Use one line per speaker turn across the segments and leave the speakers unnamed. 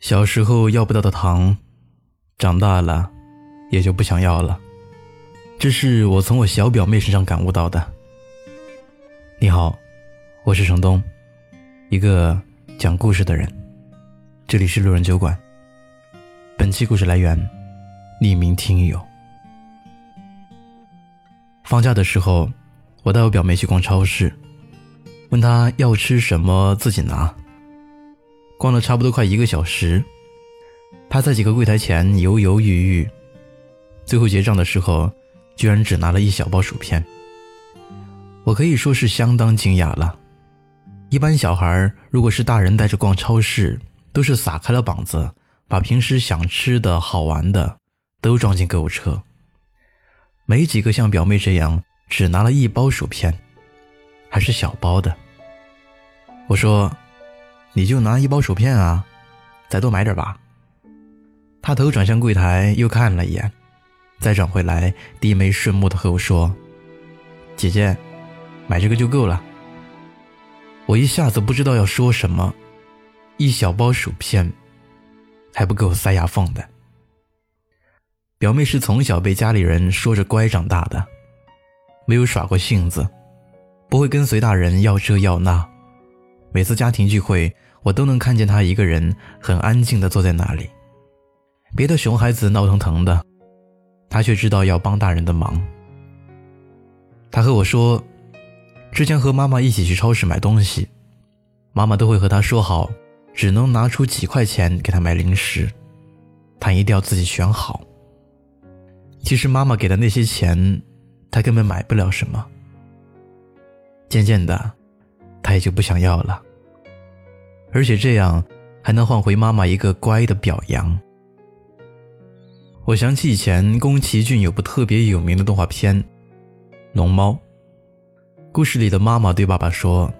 小时候要不到的糖，长大了也就不想要了。这是我从我小表妹身上感悟到的。你好，我是程东，一个讲故事的人。这里是路人酒馆。本期故事来源匿名听友。放假的时候，我带我表妹去逛超市，问她要吃什么自己拿。逛了差不多快一个小时，他在几个柜台前犹犹豫豫，最后结账的时候，居然只拿了一小包薯片。我可以说是相当惊讶了。一般小孩如果是大人带着逛超市，都是撒开了膀子，把平时想吃的好玩的都装进购物车。没几个像表妹这样只拿了一包薯片，还是小包的。我说。你就拿一包薯片啊，再多买点吧。他头转向柜台，又看了一眼，再转回来，低眉顺目的和我说：“姐姐，买这个就够了。”我一下子不知道要说什么，一小包薯片还不够塞牙缝的。表妹是从小被家里人说着乖长大的，没有耍过性子，不会跟随大人要这要那，每次家庭聚会。我都能看见他一个人很安静地坐在那里，别的熊孩子闹腾腾的，他却知道要帮大人的忙。他和我说，之前和妈妈一起去超市买东西，妈妈都会和他说好，只能拿出几块钱给他买零食，他一定要自己选好。其实妈妈给的那些钱，他根本买不了什么。渐渐的，他也就不想要了。而且这样还能换回妈妈一个乖的表扬。我想起以前宫崎骏有部特别有名的动画片《龙猫》，故事里的妈妈对爸爸说：“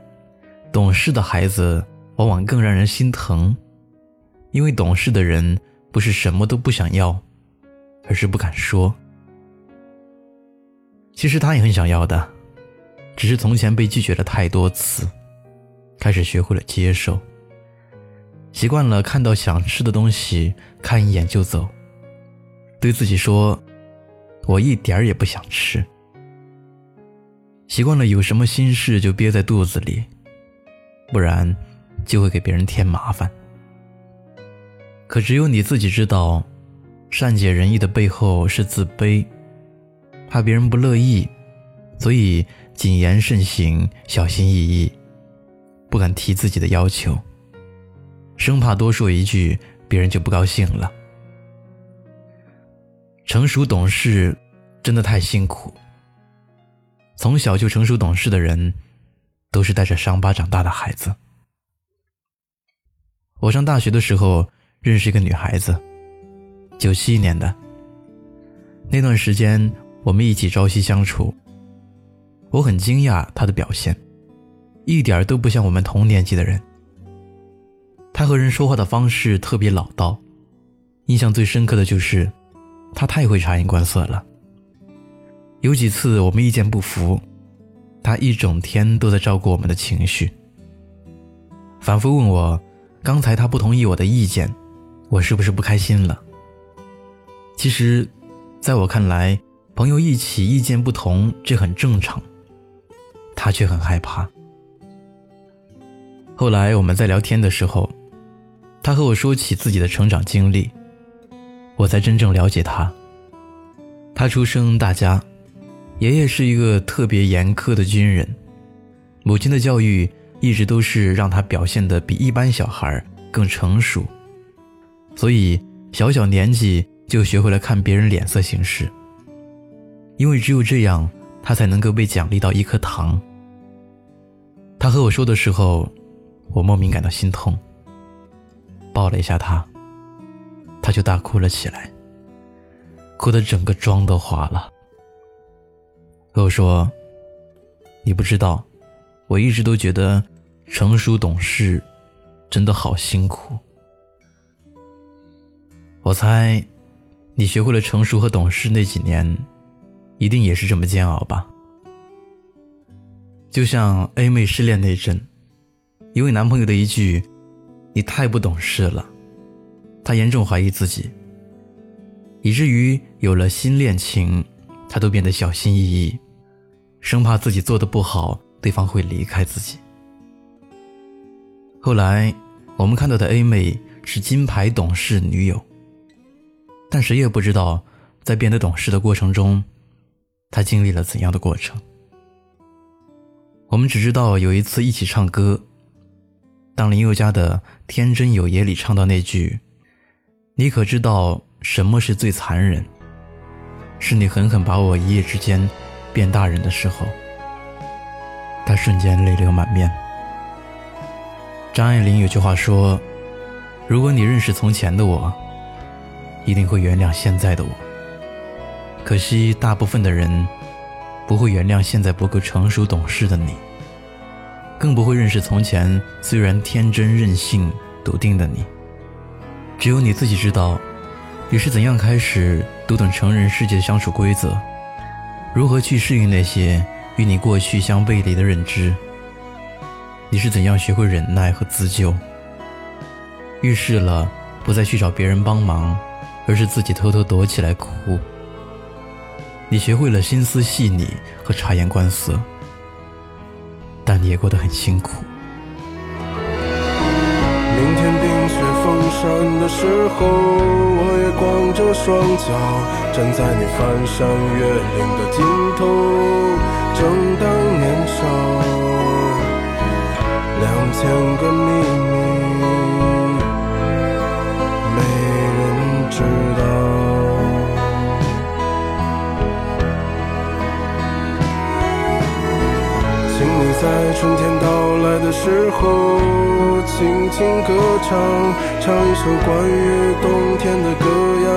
懂事的孩子往往更让人心疼，因为懂事的人不是什么都不想要，而是不敢说。其实他也很想要的，只是从前被拒绝了太多次，开始学会了接受。”习惯了看到想吃的东西，看一眼就走。对自己说：“我一点儿也不想吃。”习惯了有什么心事就憋在肚子里，不然就会给别人添麻烦。可只有你自己知道，善解人意的背后是自卑，怕别人不乐意，所以谨言慎行，小心翼翼，不敢提自己的要求。生怕多说一句，别人就不高兴了。成熟懂事，真的太辛苦。从小就成熟懂事的人，都是带着伤疤长大的孩子。我上大学的时候认识一个女孩子，九七年的。那段时间我们一起朝夕相处，我很惊讶她的表现，一点都不像我们同年级的人。他和人说话的方式特别老道，印象最深刻的就是，他太会察言观色了。有几次我们意见不符，他一整天都在照顾我们的情绪，反复问我，刚才他不同意我的意见，我是不是不开心了？其实，在我看来，朋友一起意见不同这很正常，他却很害怕。后来我们在聊天的时候。他和我说起自己的成长经历，我才真正了解他。他出生大家，爷爷是一个特别严苛的军人，母亲的教育一直都是让他表现的比一般小孩更成熟，所以小小年纪就学会了看别人脸色行事。因为只有这样，他才能够被奖励到一颗糖。他和我说的时候，我莫名感到心痛。抱了一下他，他就大哭了起来，哭得整个妆都花了。和我说：“你不知道，我一直都觉得成熟懂事真的好辛苦。我猜，你学会了成熟和懂事那几年，一定也是这么煎熬吧？就像 A 妹失恋那阵，因为男朋友的一句。”你太不懂事了，他严重怀疑自己，以至于有了新恋情，他都变得小心翼翼，生怕自己做的不好，对方会离开自己。后来，我们看到的 A 妹是金牌懂事女友，但谁也不知道，在变得懂事的过程中，她经历了怎样的过程。我们只知道有一次一起唱歌，当林宥嘉的《天真有野》里唱到那句。你可知道什么是最残忍？是你狠狠把我一夜之间变大人的时候。他瞬间泪流满面。张爱玲有句话说：“如果你认识从前的我，一定会原谅现在的我。”可惜，大部分的人不会原谅现在不够成熟懂事的你，更不会认识从前虽然天真任性、笃定的你。只有你自己知道，你是怎样开始读懂成人世界的相处规则，如何去适应那些与你过去相背离的认知。你是怎样学会忍耐和自救，遇事了不再去找别人帮忙，而是自己偷偷躲起来哭。你学会了心思细腻和察言观色，但你也过得很辛苦。
明天冰雪封山的时候，我也光着双脚站在你翻山越岭的尽在春天到来的时候。轻轻歌唱，唱一首关于冬天的歌谣，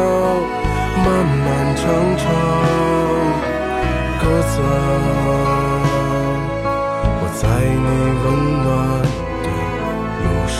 漫漫长长，鸽子啊，我在你温暖的路上。